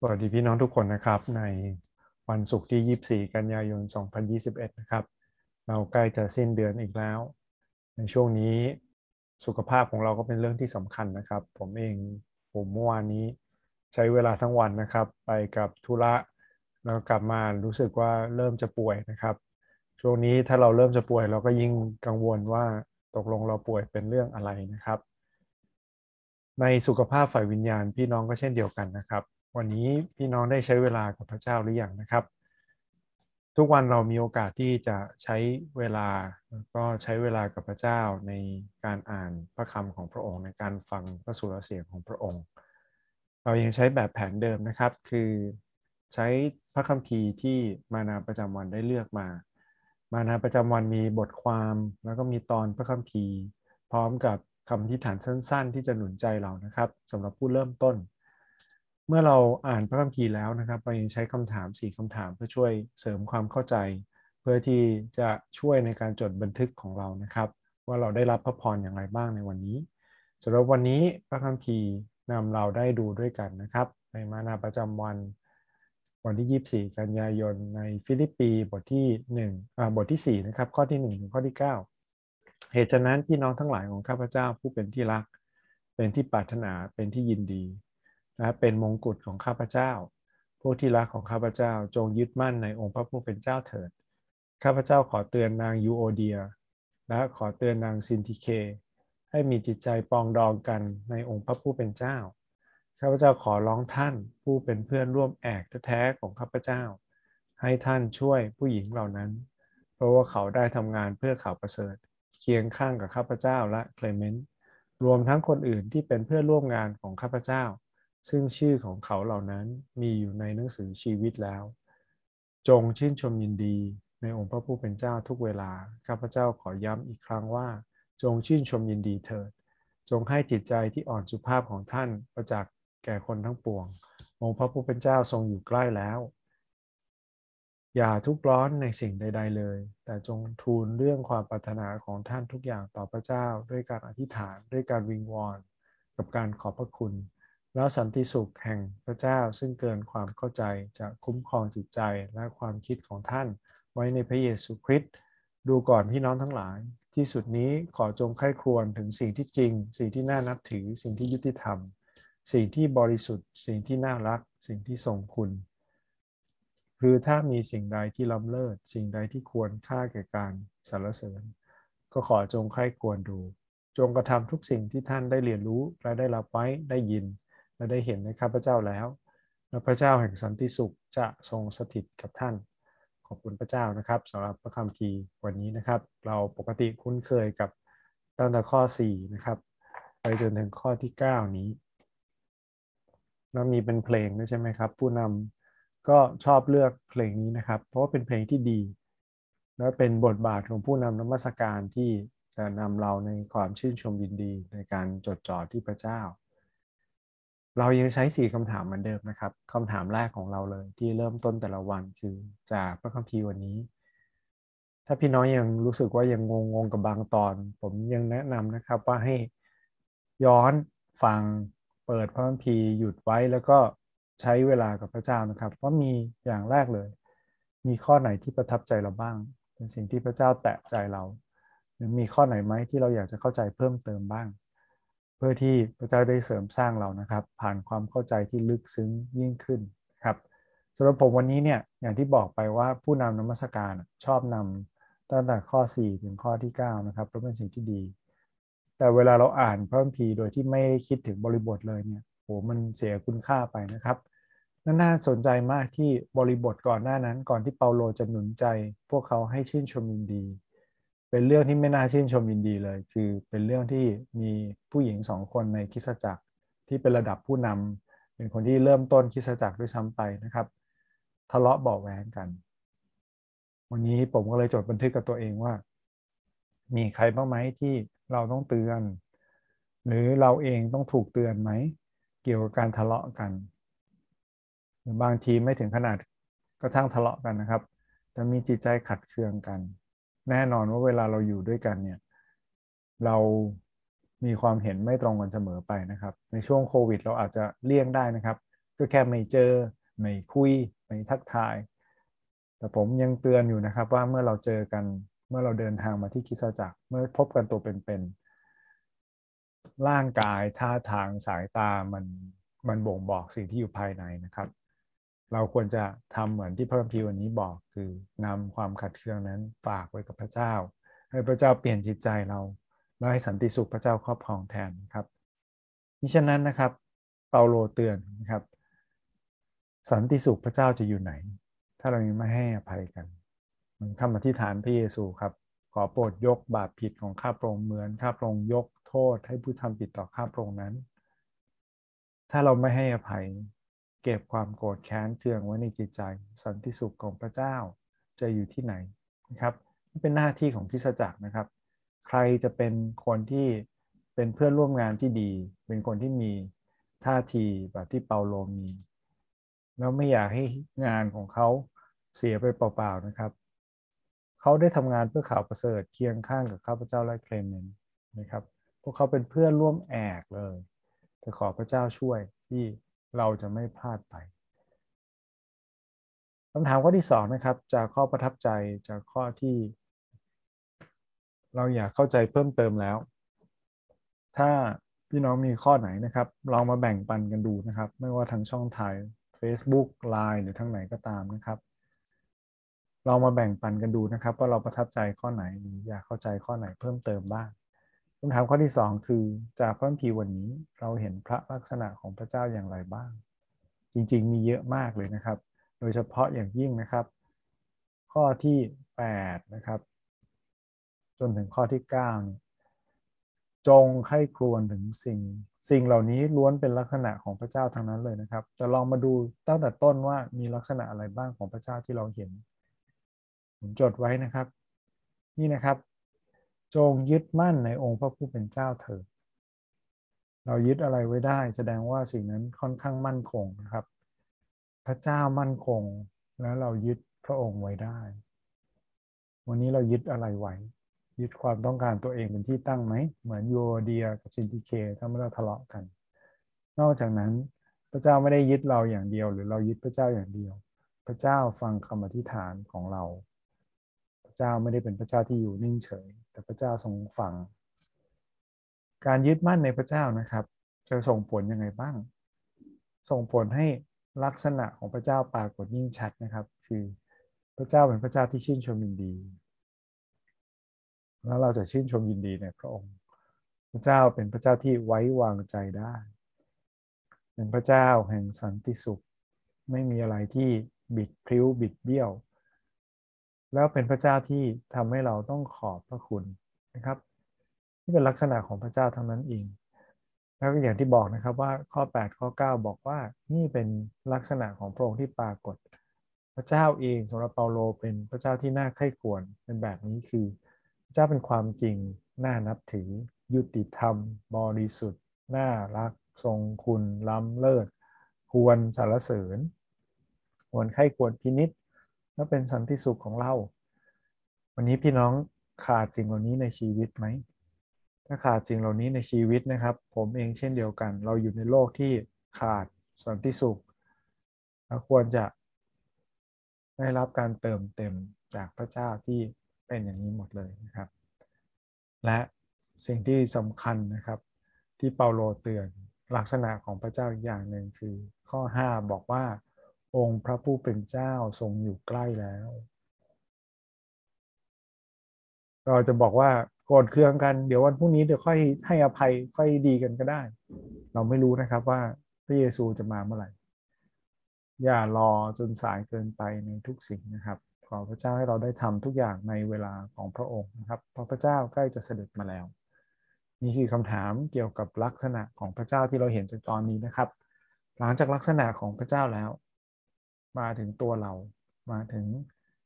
สวัสดีพี่น้องทุกคนนะครับในวันศุกร์ที่ 24 กันยายน 2021 นะครับ เราใกล้จะสิ้นเดือนอีกแล้ว ในช่วงนี้สุขภาพของเราก็เป็นเรื่องที่สำคัญนะครับ ผมเองผมเมื่อวานนี้ใช้เวลาทั้งวันนะครับ ไปกับธุระแล้วกลับมารู้สึกว่าเริ่มจะป่วยนะครับ ช่วงนี้ถ้าเราเริ่มจะป่วย เราก็ยิ่งกังวลว่าตกลงเราป่วยเป็นเรื่องอะไรนะครับ ในสุขภาพฝ่ายวิญญาณพี่น้องก็เช่นเดียวกันนะครับ วันนี้พี่น้องได้ใช้เวลากับพระเจ้าหรือยังนะครับ ทุกวันเรามีโอกาสที่จะใช้เวลาแล้วก็ใช้เวลากับพระเจ้าในการอ่านพระคำของพระองค์ ในการฟังพระสุรเสียงของพระองค์ เรายังใช้แบบแผนเดิมนะครับ คือใช้พระคัมภีร์ที่มานาประจำวันได้เลือกมา มานาประจำวันมีบทความแล้วก็มีตอนพระคัมภีร์ พร้อมกับคำที่ฐานสั้น ๆ ที่จะหนุนใจเรานะครับสำหรับผู้เริ่มต้น เมื่อเราอ่านพระคัมภีร์แล้วนะครับเรายังใช้คำถาม 4คำถามเพื่อช่วยเสริมความเข้าใจ เพื่อที่จะช่วยในการจดบันทึกของเรานะครับ ว่าเราได้รับพระพรอย่างไรบ้างในวันนี้สำหรับวันนี้พระคัมภีร์นำเราได้ดูด้วยกันนะครับ ในมานาประจำวัน วันที่ 24 กันยายนในฟิลิปปีบทที่1อ่าบทที่ 4 นะครับ ข้อที่ 1 ถึงข้อที่ 9 เหตุฉะนั้นพี่น้องทั้งหลายของข้าพเจ้าผู้เป็นที่รัก เป็นที่ปรารถนาเป็นที่ยินดี นะเป็นมงกุฎของข้าพเจ้าพวกที่รักของข้าพเจ้าจงยึดมั่นในองค์พระผู้เป็นเจ้าเถิด ข้าพเจ้าขอเตือนนางยูโอเดีย และขอเตือนนางซินทิเค ให้มีจิตใจปองดองกันในองค์พระผู้เป็นเจ้า ข้าพเจ้าขอร้องท่านผู้เป็นเพื่อนร่วมแอกแท้ๆของข้าพเจ้า ให้ท่านช่วยผู้หญิงเหล่านั้น เพราะว่าเขาได้ทำงานเพื่อข่าวประเสริฐ เคียงข้างกับข้าพเจ้าและเคลเมนต์รวมทั้งคนอื่นที่เป็นเพื่อนร่วมงานของข้าพเจ้า ซึ่งชื่อของเขาเหล่านั้นมีอยู่ในหนังสือชีวิตแล้ว จงชื่นชมยินดีในองค์พระผู้เป็นเจ้าทุกเวลา ข้าพเจ้าขอย้ำอีกครั้งว่า จงชื่นชมยินดีเถิด จงให้จิตใจที่อ่อนสุภาพของท่านประจักษ์แก่คนทั้งปวง องค์พระผู้เป็นเจ้าทรงอยู่ใกล้แล้ว อย่าทุกร้อนในสิ่งใด ๆ เลย แต่จงทูลเรื่องความปรารถนาของท่านทุกอย่างต่อพระเจ้า ด้วยการอธิษฐานด้วยการวิงวอน กับการขอบพระคุณ แล้วสันติสุขแห่งพระเจ้าซึ่งเกินความเข้าใจจะคุ้มครองจิตใจและความคิดของท่านไว้ในพระเยซูคริสต์ดูก่อนพี่น้องทั้งหลาย ที่สุดนี้ขอจงไข้ควรถึงสิ่งที่จริง สิ่งที่น่านับถือ สิ่งที่ยุติธรรม สิ่งที่บริสุทธิ์ สิ่งที่น่ารัก สิ่งที่ทรงคุณ คือถ้ามีสิ่งใดที่ล้ำเลิศ สิ่งใดที่ควรค่าแก่การสรรเสริญ ก็ขอจงไข้ควรดู จงกระทำทุกสิ่งที่ท่านได้เรียนรู้และได้รับไว้ได้ยิน และได้เห็นในข้าพเจ้าแล้ว และพระเจ้าแห่งสันติสุขจะทรงสถิตกับท่าน ขอบคุณพระเจ้านะครับสำหรับพระคำคีวันนี้นะครับ เราปกติคุ้นเคยกับตั้งแต่ข้อ 4 นะครับ ไปจนถึงข้อที่ 9 นี้แล้วมีเป็นเพลงด้วยใช่ไหมครับ ผู้นำก็ชอบเลือกเพลงนี้นะครับ เพราะว่าเป็นเพลงที่ดี และเป็นบทบาทของผู้นำนมัสการที่จะนำเราในความชื่นชมยินดีในการจดจ่อที่พระเจ้า เรายังใช้สี่คำถามเหมือนเดิมนะครับคำถามแรกของเราเลย ที่เริ่มต้นแต่ละวันคือจากพระคัมภีร์วันนี้ ถ้าพี่น้อยยังรู้สึกว่ายังงงงกับบางตอน ผมยังแนะนำนะครับว่าให้ย้อนฟังเปิดพระคัมภีร์หยุดไว้แล้วก็ใช้เวลากับพระเจ้านะครับว่ามีอย่างแรกเลย มีข้อไหนที่ประทับใจเราบ้าง เป็นสิ่งที่พระเจ้าแตะใจเรา หรือมีข้อไหนไหมที่เราอยากจะเข้าใจเพิ่มเติมบ้าง เพื่อที่พระเจ้าได้เสริมสร้างเรานะครับ ผ่านความเข้าใจที่ลึกซึ้งยิ่งขึ้นครับสำหรับผมวันนี้เนี่ยอย่างที่บอกไปว่าผู้นำนมัสการชอบนำตั้งแต่ข้อ 4 ถึงข้อที่ 9 นะครับเพราะเป็นสิ่งที่ดี แต่เวลาเราอ่านพระคัมภีร์โดยที่ไม่คิดถึงบริบทเลยเนี่ยโหมันเสียคุณค่าไปนะครับน่าสนใจมากที่บริบทก่อนหน้านั้น ก่อนที่เปาโลจะหนุนใจ พวกเขาให้ชื่นชมยินดี เป็นเรื่องที่ไม่น่าชื่นชมยินดีเลย คือเป็นเรื่องที่มีผู้หญิงสองคนในคิสจักรที่เป็นระดับผู้นำเป็นคนที่เริ่มต้นคิสจักรด้วยซ้ำไปนะครับ ทะเลาะเบาแหวงกัน วันนี้ผมก็เลยจดบันทึกกับตัวเองว่า มีใครบ้างไหมที่เราต้องเตือน หรือเราเองต้องถูกเตือนไหม เกี่ยวกับการทะเลาะกัน หรือบางทีไม่ถึงขนาดกระทั่งทะเลาะกันนะครับ แต่มีจิตใจขัดเคืองกัน แน่นอนว่าเวลาเราอยู่ด้วยกันเนี่ย เรามีความเห็นไม่ตรงกันเสมอไปนะครับ ในช่วงโควิด เราอาจจะเลี่ยงได้นะครับ ก็แค่ไม่เจอ ไม่คุย ไม่ทักทาย แต่ผมยังเตือนอยู่นะครับว่าเมื่อเราเจอกันเมื่อเราเดินทางมาที่คิสจักรเมื่อพบกันตัวเป็นๆร่างกายท่าทางสายตามันมันบ่งบอกสิ่งที่อยู่ภายในนะครับ เราควรจะทำเหมือนที่พระคัมภีร์วันนี้บอกคือนำความขัดเคืองนั้นฝากไว้กับพระเจ้า ให้พระเจ้าเปลี่ยนจิตใจเราแล้วให้สันติสุขพระเจ้าครอบครองแทนครับมิฉะนั้นนะครับ เปาโลเตือนนะครับ สันติสุขพระเจ้าจะอยู่ไหน ถ้าเรายังไม่ให้อภัยกันมันคำอธิษฐานพระเยซูครับ ขอโปรดยกบาปผิดของข้าพระองค์เหมือนข้าพระองค์ยกโทษให้ผู้ทำผิดต่อข้าพระองค์นั้น ถ้าเราไม่ให้อภัย เก็บความโกรธแค้นเคืองไว้ในจิตใจ สันติสุขของพระเจ้าจะอยู่ที่ไหนนะครับเป็นหน้าที่ของพิสจักรนะครับ ใครจะเป็นคนที่เป็นเพื่อนร่วมงานที่ดี เป็นคนที่มีท่าทีแบบที่เปาโลมี แล้วไม่อยากให้งานของเขาเสียไปเปล่าๆนะครับ เขาได้ทำงานเพื่อข่าวประเสริฐเคียงข้างกับข้าพเจ้าและเคลมเมนนะครับ พวกเขาเป็นเพื่อนร่วมแอกเลย แต่ขอพระเจ้าช่วยที่ เราจะไม่พลาดไปคำถามข้อที่สองนะครับ จากข้อประทับใจจากข้อที่ เราอยากเข้าใจเพิ่มเติมแล้ว ถ้าพี่น้องมีข้อไหนนะครับเรามาแบ่งปันกันดูนะครับ ไม่ว่าทางช่องทาง Facebook Line หรือทางไหนก็ตามนะครับเรามาแบ่งปันกันดูนะครับ ว่าเราประทับใจข้อไหนอยากเข้าใจข้อไหนเพิ่มเติมบ้าง คำถามข้อที่2คือจากพระคัมภีร์วันนี้เราเห็นพระลักษณะของพระเจ้าอย่างไรบ้าง จริงๆ มีเยอะมากเลยนะครับ โดยเฉพาะอย่างยิ่งนะครับ ข้อที่8นะครับจนถึงข้อที่9จงไข้ครวญถึงสิ่ง สิ่งเหล่านี้ล้วนเป็นลักษณะของพระเจ้าทั้งนั้นเลยนะครับ จะลองมาดูตั้งแต่ต้นว่ามีลักษณะอะไรบ้างของพระเจ้าที่เราเห็นผมจดไว้นะครับ นี่นะครับ จงยึดมั่นในองค์พระผู้เป็นเจ้าเถิดเรายึดอะไรไว้ได้ แสดงว่าสิ่งนั้นค่อนข้างมั่นคงนะครับ พระเจ้ามั่นคงแล้วเรายึดพระองค์ไว้ได้ วันนี้เรายึดอะไรไว้ ยึดความต้องการตัวเองเป็นที่ตั้งไหม เหมือนโยเดียกับซินติเคทำให้เราทะเลาะกัน นอกจากนั้นพระเจ้าไม่ได้ยึดเราอย่างเดียว หรือเรายึดพระเจ้าอย่างเดียว พระเจ้าฟังคำอธิษฐานของเรา พระเจ้าไม่ได้เป็นพระเจ้าที่อยู่นิ่งเฉย แต่พระเจ้าทรงฟัง การยึดมั่นในพระเจ้านะครับ จะส่งผลยังไงบ้าง ส่งผลให้ลักษณะของพระเจ้าปรากฏยิ่งชัดนะครับ คือพระเจ้าเป็นพระเจ้าที่ชื่นชมยินดี แล้วเราจะชื่นชมยินดีในพระองค์ พระเจ้าเป็นพระเจ้าที่ไว้วางใจได้ เป็นพระเจ้าแห่งสันติสุข ไม่มีอะไรที่บิดพริ้วบิดเบี้ยว แล้วเป็นพระเจ้าที่ทำให้เราต้องขอบพระคุณนะครับนี่เป็นลักษณะของพระเจ้าทั้งนั้นเอง แล้วก็อย่างที่บอกนะครับว่าข้อ 8 ข้อ 9 บอกว่านี่เป็นลักษณะของพระองค์ที่ปรากฏ พระเจ้าเองสำหรับเปาโลเป็นพระเจ้าที่น่าใคร่ควรเป็นแบบนี้คือ พระเจ้าเป็นความจริงน่านับถือ ยุติธรรม บริสุทธิ์ น่ารัก ทรงคุณ ล้ำเลิศ ควรสรรเสริญ ควรใคร่ควรพินิษ และเป็นสันติสุขของเรา วันนี้พี่น้องขาดสิ่งเหล่านี้ในชีวิตไหม ถ้าขาดสิ่งเหล่านี้ในชีวิตนะครับ ผมเองเช่นเดียวกัน เราอยู่ในโลกที่ขาดสันติสุขเราควรจะได้รับการเติมเต็มจากพระเจ้าที่เป็นอย่างนี้หมดเลยนะครับ และสิ่งที่สำคัญนะครับที่เปาโลเตือนลักษณะของพระเจ้าอีกอย่างหนึ่งคือข้อ 5 บอกว่า องค์พระผู้เป็นเจ้าทรงอยู่ใกล้แล้ว เราจะบอกว่าโกรธเคืองกันเดี๋ยววันพรุ่งนี้เดี๋ยวค่อยให้อภัยค่อยดีกันก็ได้ เราไม่รู้นะครับว่าพระเยซูจะมาเมื่อไหร่ อย่ารอจนสายเกินไปในทุกสิ่งนะครับ ขอพระเจ้าให้เราได้ทำทุกอย่างในเวลาของพระองค์นะครับเพราะพระเจ้าใกล้จะเสด็จมาแล้ว นี่คือคำถามเกี่ยวกับลักษณะของพระเจ้าที่เราเห็นจากตอนนี้นะครับ หลังจากลักษณะของพระเจ้าแล้ว มาถึงตัวเรา มาถึง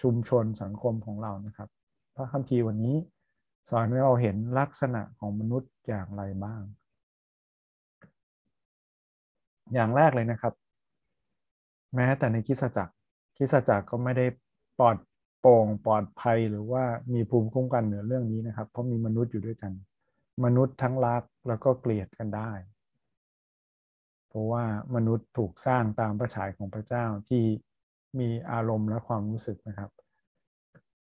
ชุมชนสังคมของเรานะครับ พระคัมภีร์วันนี้สอนให้เราเห็นลักษณะของมนุษย์อย่างไรบ้าง อย่างแรกเลยนะครับ แม้แต่ในคิสจักรคิสจักรก็ไม่ได้ปลอดโปร่งปลอดภัยหรือว่ามีภูมิคุ้มกันเหนือเรื่องนี้นะครับ เพราะมีมนุษย์อยู่ด้วยกัน มนุษย์ทั้งรักแล้วก็เกลียดกันได้ เพราะว่ามนุษย์ถูกสร้างตามประฉายของพระเจ้าที่มีอารมณ์และความรู้สึกนะครับ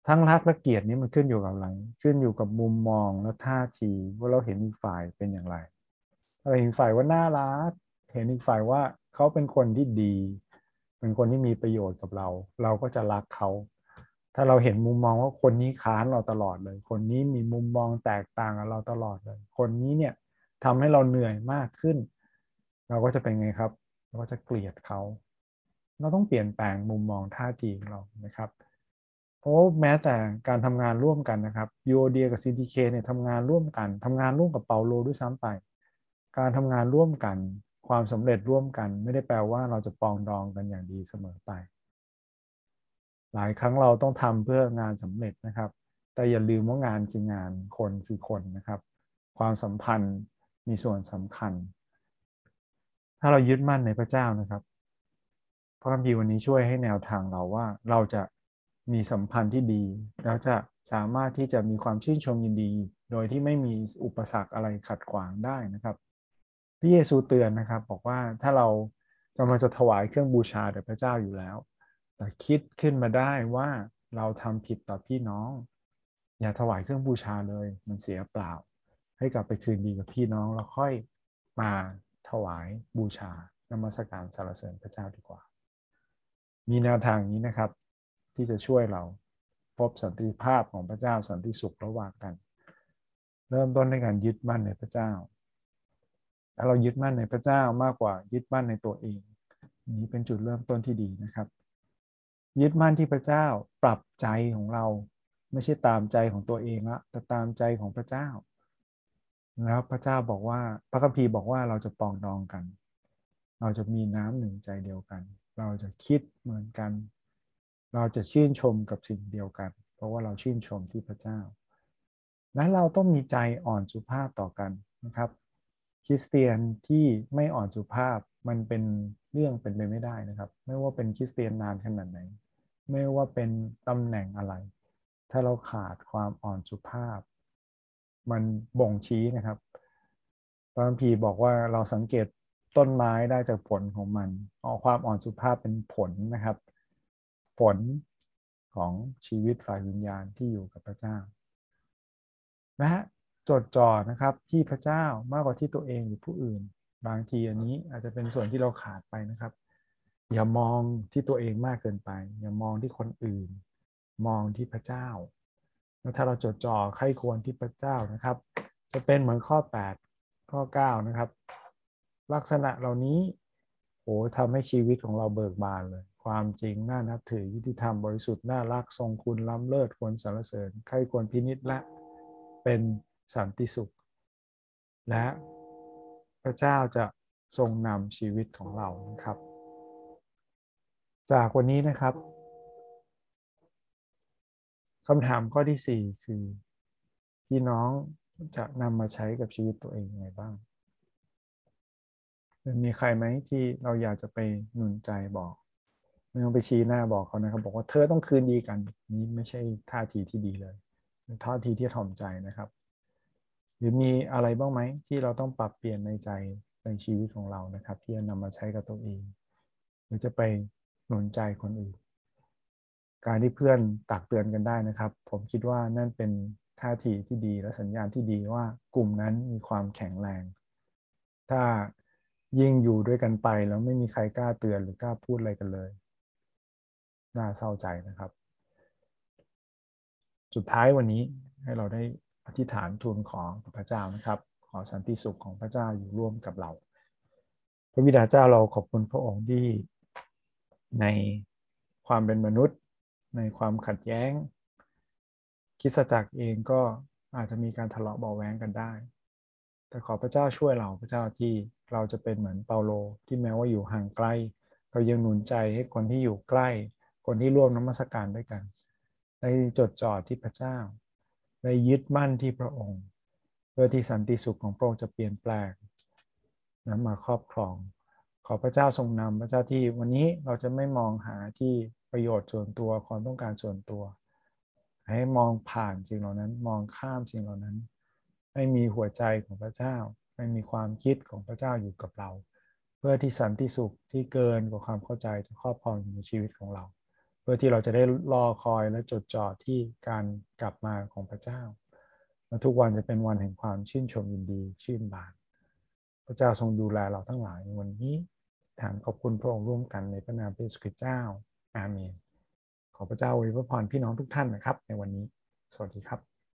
ทั้งรักและเกลียดนี้มันขึ้นอยู่กับอะไร ขึ้นอยู่กับมุมมองและท่าทีว่าเราเห็นอีกฝ่ายเป็นอย่างไรเราเห็นฝ่ายว่าน่ารักเห็นอีกฝ่ายว่าเขาเป็นคนที่ดี เป็นคนที่มีประโยชน์กับเรา เราก็จะรักเขา ถ้าเราเห็นมุมมองว่าคนนี้ค้านเราตลอดเลย คนนี้มีมุมมองแตกต่างกับเราตลอดเลย คนนี้เนี่ยทำให้เราเหนื่อยมากขึ้น เราก็จะเป็นไงครับ เราก็จะเกลียดเขา เราต้องเปลี่ยนแปลงมุมมองท่าทีของเรานะครับ เพราะแม้แต่การทำงานร่วมกันนะครับยูโอเดียกับซินทิเคเนี่ยทำงานร่วมกันทำงานร่วมกับเปาโลด้วยซ้ำไป การทำงานร่วมกัน ความสำเร็จร่วมกัน ไม่ได้แปลว่าเราจะปองดองกันอย่างดีเสมอไป หลายครั้งเราต้องทำเพื่องานสำเร็จนะครับ แต่อย่าลืมว่างานคืองานคนคือคนนะครับ ความสัมพันธ์มีส่วนสำคัญ ถ้าเรายึดมั่นในพระเจ้านะครับพระคัมภีร์วันนี้ช่วยให้แนวทางเราว่าเราจะมีสัมพันธ์ที่ดี แล้วจะสามารถที่จะมีความชื่นชมยินดี โดยที่ไม่มีอุปสรรคอะไรขัดขวางได้นะครับพระเยซูเตือนนะครับ บอกว่าถ้าเรากำลังจะถวายเครื่องบูชาแด่พระเจ้าอยู่แล้ว แต่คิดขึ้นมาได้ว่าเราทำผิดต่อพี่น้อง อย่าถวายเครื่องบูชาเลย มันเสียเปล่า ให้กลับไปคืนดีกับพี่น้องแล้วค่อยมา วายบูชานมัสการสรรเสริญพระเจ้าดีกว่า มีแนวทางนี้นะครับ ที่จะช่วยเราพบสันติภาพของพระเจ้าสันติสุขระหว่างกัน เริ่มต้นในการยึดมั่นในพระเจ้าถ้าเรายึดมั่นในพระเจ้ามากกว่ายึดมั่นในตัวเอง นี้เป็นจุดเริ่มต้นที่ดีนะครับ ยึดมั่นที่พระเจ้าปรับใจของเรา ไม่ใช่ตามใจของตัวเองละแต่ตามใจของพระเจ้า แล้วพระเจ้าบอกว่าพระคัมภีร์บอกว่าเราจะปองดองกัน เราจะมีน้ำหนึ่งใจเดียวกัน เราจะคิดเหมือนกัน เราจะชื่นชมกับสิ่งเดียวกัน เพราะว่าเราชื่นชมที่พระเจ้า และเราต้องมีใจอ่อนสุภาพต่อกันนะครับ คริสเตียนที่ไม่อ่อนสุภาพมันเป็นเรื่องเป็นไปไม่ได้นะครับ ไม่ว่าเป็นคริสเตียนนานขนาดไหน ไม่ว่าเป็นตำแหน่งอะไร ถ้าเราขาดความอ่อนสุภาพ มันบ่งชี้นะครับพระคัมภีร์บอกว่าเราสังเกตต้นไม้ได้จากผลของมันออกความอ่อนสุภาพเป็นผลนะครับ ผลของชีวิตฝ่ายวิญญาณที่อยู่กับพระเจ้าและจดจ่อนะครับที่พระเจ้ามากกว่าที่ตัวเองหรือผู้อื่น บางทีอันนี้อาจจะเป็นส่วนที่เราขาดไปนะครับ อย่ามองที่ตัวเองมากเกินไป อย่ามองที่คนอื่น มองที่พระเจ้า ถ้าเราจดจ่อใครควรที่พระเจ้านะครับ จะเป็นเหมือนข้อ 8 ข้อ 9 นะครับ ลักษณะเหล่านี้โอ้ทำให้ชีวิตของเราเบิกบานเลย ความจริงน่านับถือยุติธรรมบริสุทธิ์น่ารักทรงคุณล้ำเลิศควรสรรเสริญใครควรพินิจและเป็นสันติสุข และพระเจ้าจะทรงนำชีวิตของเรานะครับ จากวันนี้นะครับ คำถามข้อที่4คือพี่น้องจะนำมาใช้กับชีวิตตัวเองยังไงบ้างมีใครไหมที่เราอยากจะไปหนุนใจบอกไม่ต้องไปชี้หน้าบอกเขานะครับ บอกว่าเธอต้องคืนดีกัน นี้ไม่ใช่ท่าทีที่ดีเลยท่าทีที่ถ่อมใจนะครับ หรือมีอะไรบ้างไหมที่เราต้องปรับเปลี่ยนในใจในชีวิตของเรานะครับ ที่จะนำมาใช้กับตัวเอง หรือจะไปหนุนใจคนอื่น การที่เพื่อนตักเตือนกันได้นะครับ ผมคิดว่านั่นเป็นท่าทีที่ดีและสัญญาณที่ดีว่ากลุ่มนั้นมีความแข็งแรง ถ้ายิ่งอยู่ด้วยกันไปแล้วไม่มีใครกล้าเตือนหรือกล้าพูดอะไรกันเลย น่าเศร้าใจนะครับ สุดท้ายวันนี้ให้เราได้อธิษฐานทูลขอพระเจ้านะครับ ขอสันติสุขของพระเจ้าอยู่ร่วมกับเรา พระบิดาเจ้าเราขอบคุณพระองค์ที่ในความเป็นมนุษย์ ในความขัดแย้ง คิดจักรเองก็อาจจะมีการทะเลาะเบาแวงกันได้ แต่ขอพระเจ้าช่วยเราพระเจ้าที่เราจะเป็นเหมือนเปาโลที่แม้ว่าอยู่ห่างไกล เรายังหนุนใจให้คนที่อยู่ใกล้ คนที่ร่วมน้ำมัสการด้วยกัน ได้จดจ่อที่พระเจ้า ได้ยึดมั่นที่พระองค์เพื่อที่สันติสุขของพระองค์จะเปลี่ยนแปลงนั้นมาครอบครอง ขอพระเจ้าทรงนำพระเจ้าที่วันนี้เราจะไม่มองหาที่ ประโยชน์ส่วนตัวความต้องการส่วนตัว ให้มองผ่านสิ่งเหล่านั้น มองข้ามสิ่งเหล่านั้น ให้มีหัวใจของพระเจ้า ให้มีความคิดของพระเจ้าอยู่กับเรา เพื่อที่สันติสุขที่เกินกว่าความเข้าใจจะครอบครองในชีวิตของเรา เพื่อที่เราจะได้รอคอยและจดจ่อที่การกลับมาของพระเจ้าและทุกวันจะเป็นวันแห่งความชื่นชมยินดี ชื่นบาน พระเจ้าทรงดูแลเราทั้งหลายในวันนี้ถามขอบคุณพระองค์ร่วมกันในพระนามพระเยซูคริสต์เจ้า อาเมน ขอพระเจ้าอวยพรพี่น้องทุกท่านนะครับ ในวันนี้ สวัสดีครับ